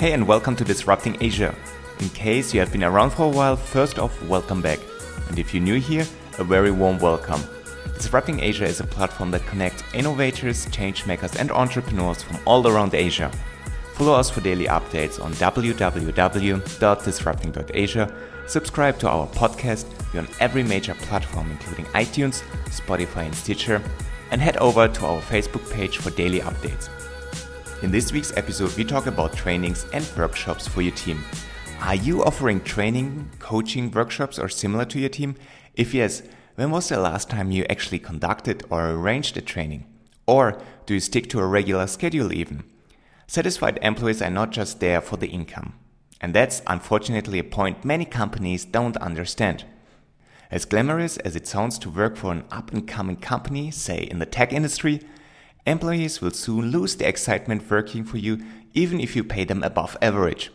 Hey, and welcome to Disrupting Asia. In case you have been around for a while, first off, welcome back. And if you're new here, a very warm welcome. Disrupting Asia is a platform that connects innovators, changemakers, and entrepreneurs from all around Asia. Follow us for daily updates on www.disrupting.asia. Subscribe to our podcast. We're on every major platform, including iTunes, Spotify, and Stitcher. And head over to our Facebook page for daily updates. In this week's episode, we talk about trainings and workshops for your team. Are you offering training, coaching, workshops, or similar to your team? If yes, when was the last time you actually conducted or arranged a training? Or do you stick to a regular schedule even? Satisfied employees are not just there for the income. And that's unfortunately a point many companies don't understand. As glamorous as it sounds to work for an up and coming company, say in the tech industry, Employees will soon lose the excitement working for you even if you pay them above average.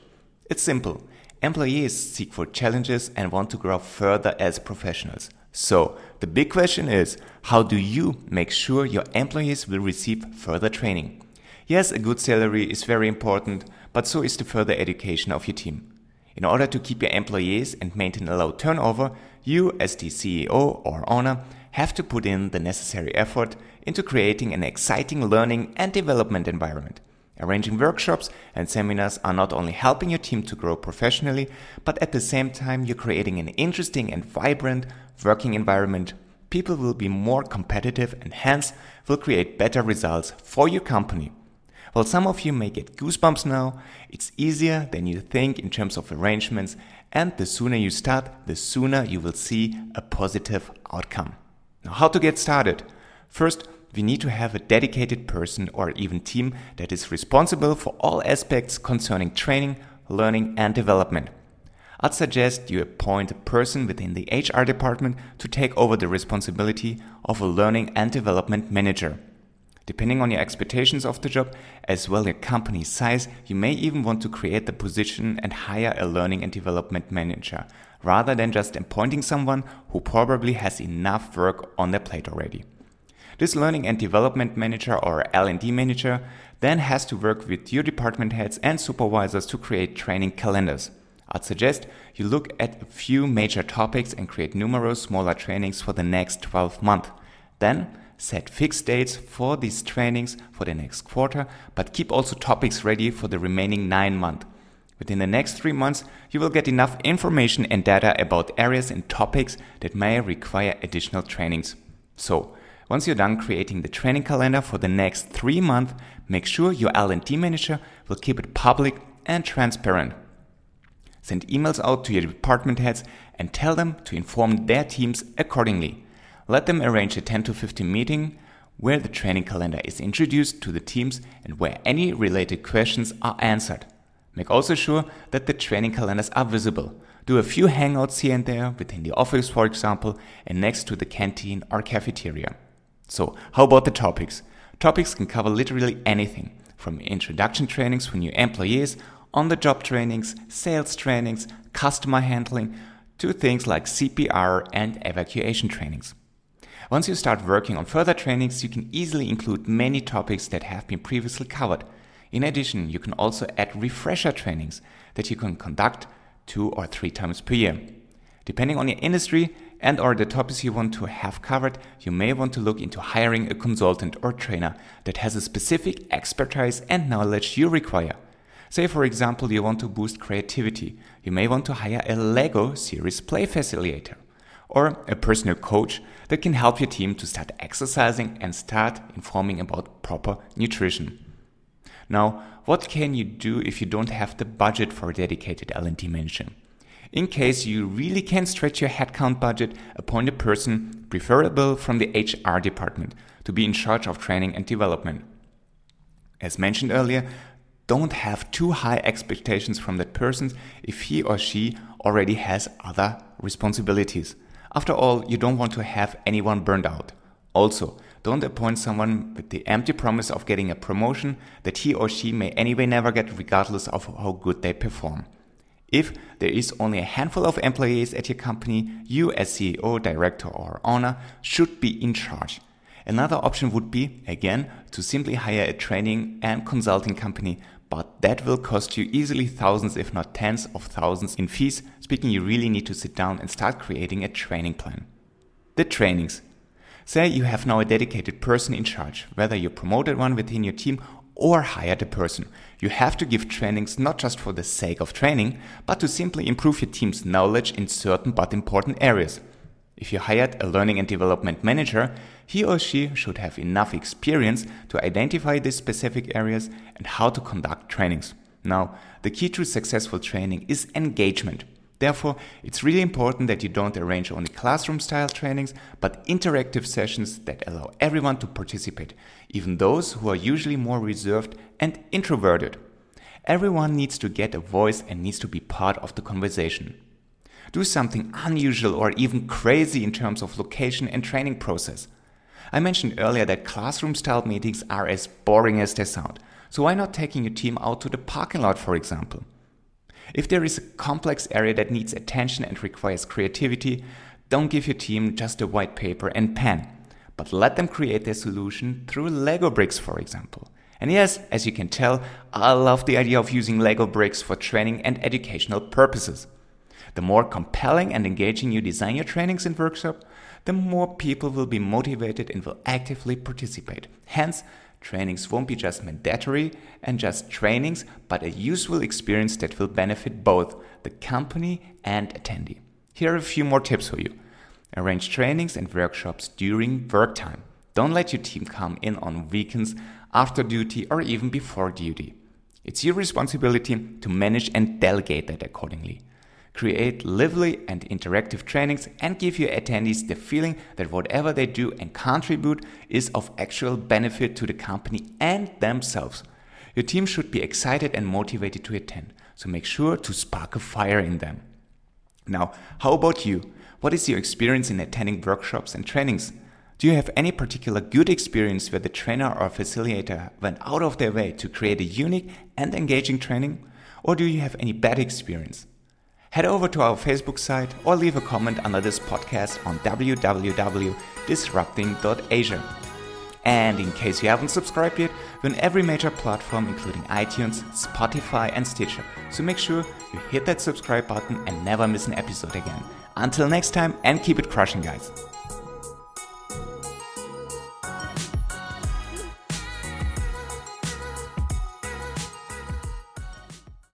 It's simple. Employees seek for challenges and want to grow further as professionals. So, the big question is how do you make sure your employees will receive further training? Yes, a good salary is very important, but so is the further education of your team. In order to keep your employees and maintain a low turnover, you, as the CEO or owner, have to put in the necessary effort into creating an exciting learning and development environment. Arranging workshops and seminars are not only helping your team to grow professionally, but at the same time, you're creating an interesting and vibrant working environment. People will be more competitive and hence will create better results for your company. While some of you may get goosebumps now, it's easier than you think in terms of arrangements, and the sooner you start, the sooner you will see a positive outcome. Now, how to get started? First, we need to have a dedicated person or even team that is responsible for all aspects concerning training, learning, and development. I'd suggest you appoint a person within the HR department to take over the responsibility of a learning and development manager. Depending on your expectations of the job, as well as your company's size, you may even want to create the position and hire a learning and development manager, rather than just appointing someone who probably has enough work on their plate already. This learning and development manager or L&D manager then has to work with your department heads and supervisors to create training calendars. I'd suggest you look at a few major topics and create numerous smaller trainings for the next 12 months. Then set fixed dates for these trainings for the next quarter, but keep also topics ready for the remaining nine months. Within the next three months, you will get enough information and data about areas and topics that may require additional trainings. So, once you're done creating the training calendar for the next three months, make sure your L&D manager will keep it public and transparent. Send emails out to your department heads and tell them to inform their teams accordingly. Let them arrange a 10 to 15 meeting where the training calendar is introduced to the teams and where any related questions are answered. Make also sure that the training calendars are visible. Do a few hangouts here and there within the office, for example, and next to the canteen or cafeteria. So, how about the topics? Topics can cover literally anything from introduction trainings for new employees, on the job trainings, sales trainings, customer handling, to things like CPR and evacuation trainings. Once you start working on further trainings, you can easily include many topics that have been previously covered. In addition, you can also add refresher trainings that you can conduct two or three times per year. Depending on your industry and or the topics you want to have covered, you may want to look into hiring a consultant or trainer that has a specific expertise and knowledge you require. Say for example you want to boost creativity, you may want to hire a Lego Serious Play facilitator or a personal coach that can help your team to start exercising and start informing about proper nutrition. Now, what can you do if you don't have the budget for a dedicated L&D manager? In case you really can stretch your headcount budget, appoint a person, preferable from the HR department, to be in charge of training and development. As mentioned earlier, don't have too high expectations from that person if he or she already has other responsibilities. After all, you don't want to have anyone burned out. Also, don't appoint someone with the empty promise of getting a promotion that he or she may anyway never get regardless of how good they perform. If there is only a handful of employees at your company, you as CEO, director or owner should be in charge. Another option would be, again, to simply hire a training and consulting company, but that will cost you easily thousands, if not tens of thousands in fees, speaking you really need to sit down and start creating a training plan. The trainings. Say you have now a dedicated person in charge, whether you promoted one within your team or hired a person. You have to give trainings not just for the sake of training, but to simply improve your team's knowledge in certain but important areas. If you hired a learning and development manager, he or she should have enough experience to identify these specific areas and how to conduct trainings. Now, the key to successful training is engagement. Therefore, it's really important that you don't arrange only classroom style trainings, but interactive sessions that allow everyone to participate, even those who are usually more reserved and introverted. Everyone needs to get a voice and needs to be part of the conversation. Do something unusual or even crazy in terms of location and training process. I mentioned earlier that classroom style meetings are as boring as they sound. So why not taking your team out to the parking lot, for example? If there is a complex area that needs attention and requires creativity, don't give your team just a white paper and pen, but let them create their solution through Lego bricks, for example. And yes, as you can tell, I love the idea of using Lego bricks for training and educational purposes. The more compelling and engaging you design your trainings and workshops, the more people will be motivated and will actively participate. Hence, trainings won't be just mandatory and just trainings, but a useful experience that will benefit both the company and attendee. Here are a few more tips for you. Arrange trainings and workshops during work time. Don't let your team come in on weekends, after duty, or even before duty. It's your responsibility to manage and delegate that accordingly create lively and interactive trainings, and give your attendees the feeling that whatever they do and contribute is of actual benefit to the company and themselves. Your team should be excited and motivated to attend, so make sure to spark a fire in them. Now, how about you? What is your experience in attending workshops and trainings? Do you have any particular good experience where the trainer or facilitator went out of their way to create a unique and engaging training? Or do you have any bad experience? Head over to our Facebook site or leave a comment under this podcast on www.disrupting.asia. And in case you haven't subscribed yet, we're on every major platform including iTunes, Spotify, and Stitcher. So make sure you hit that subscribe button and never miss an episode again. Until next time, and keep it crushing, guys.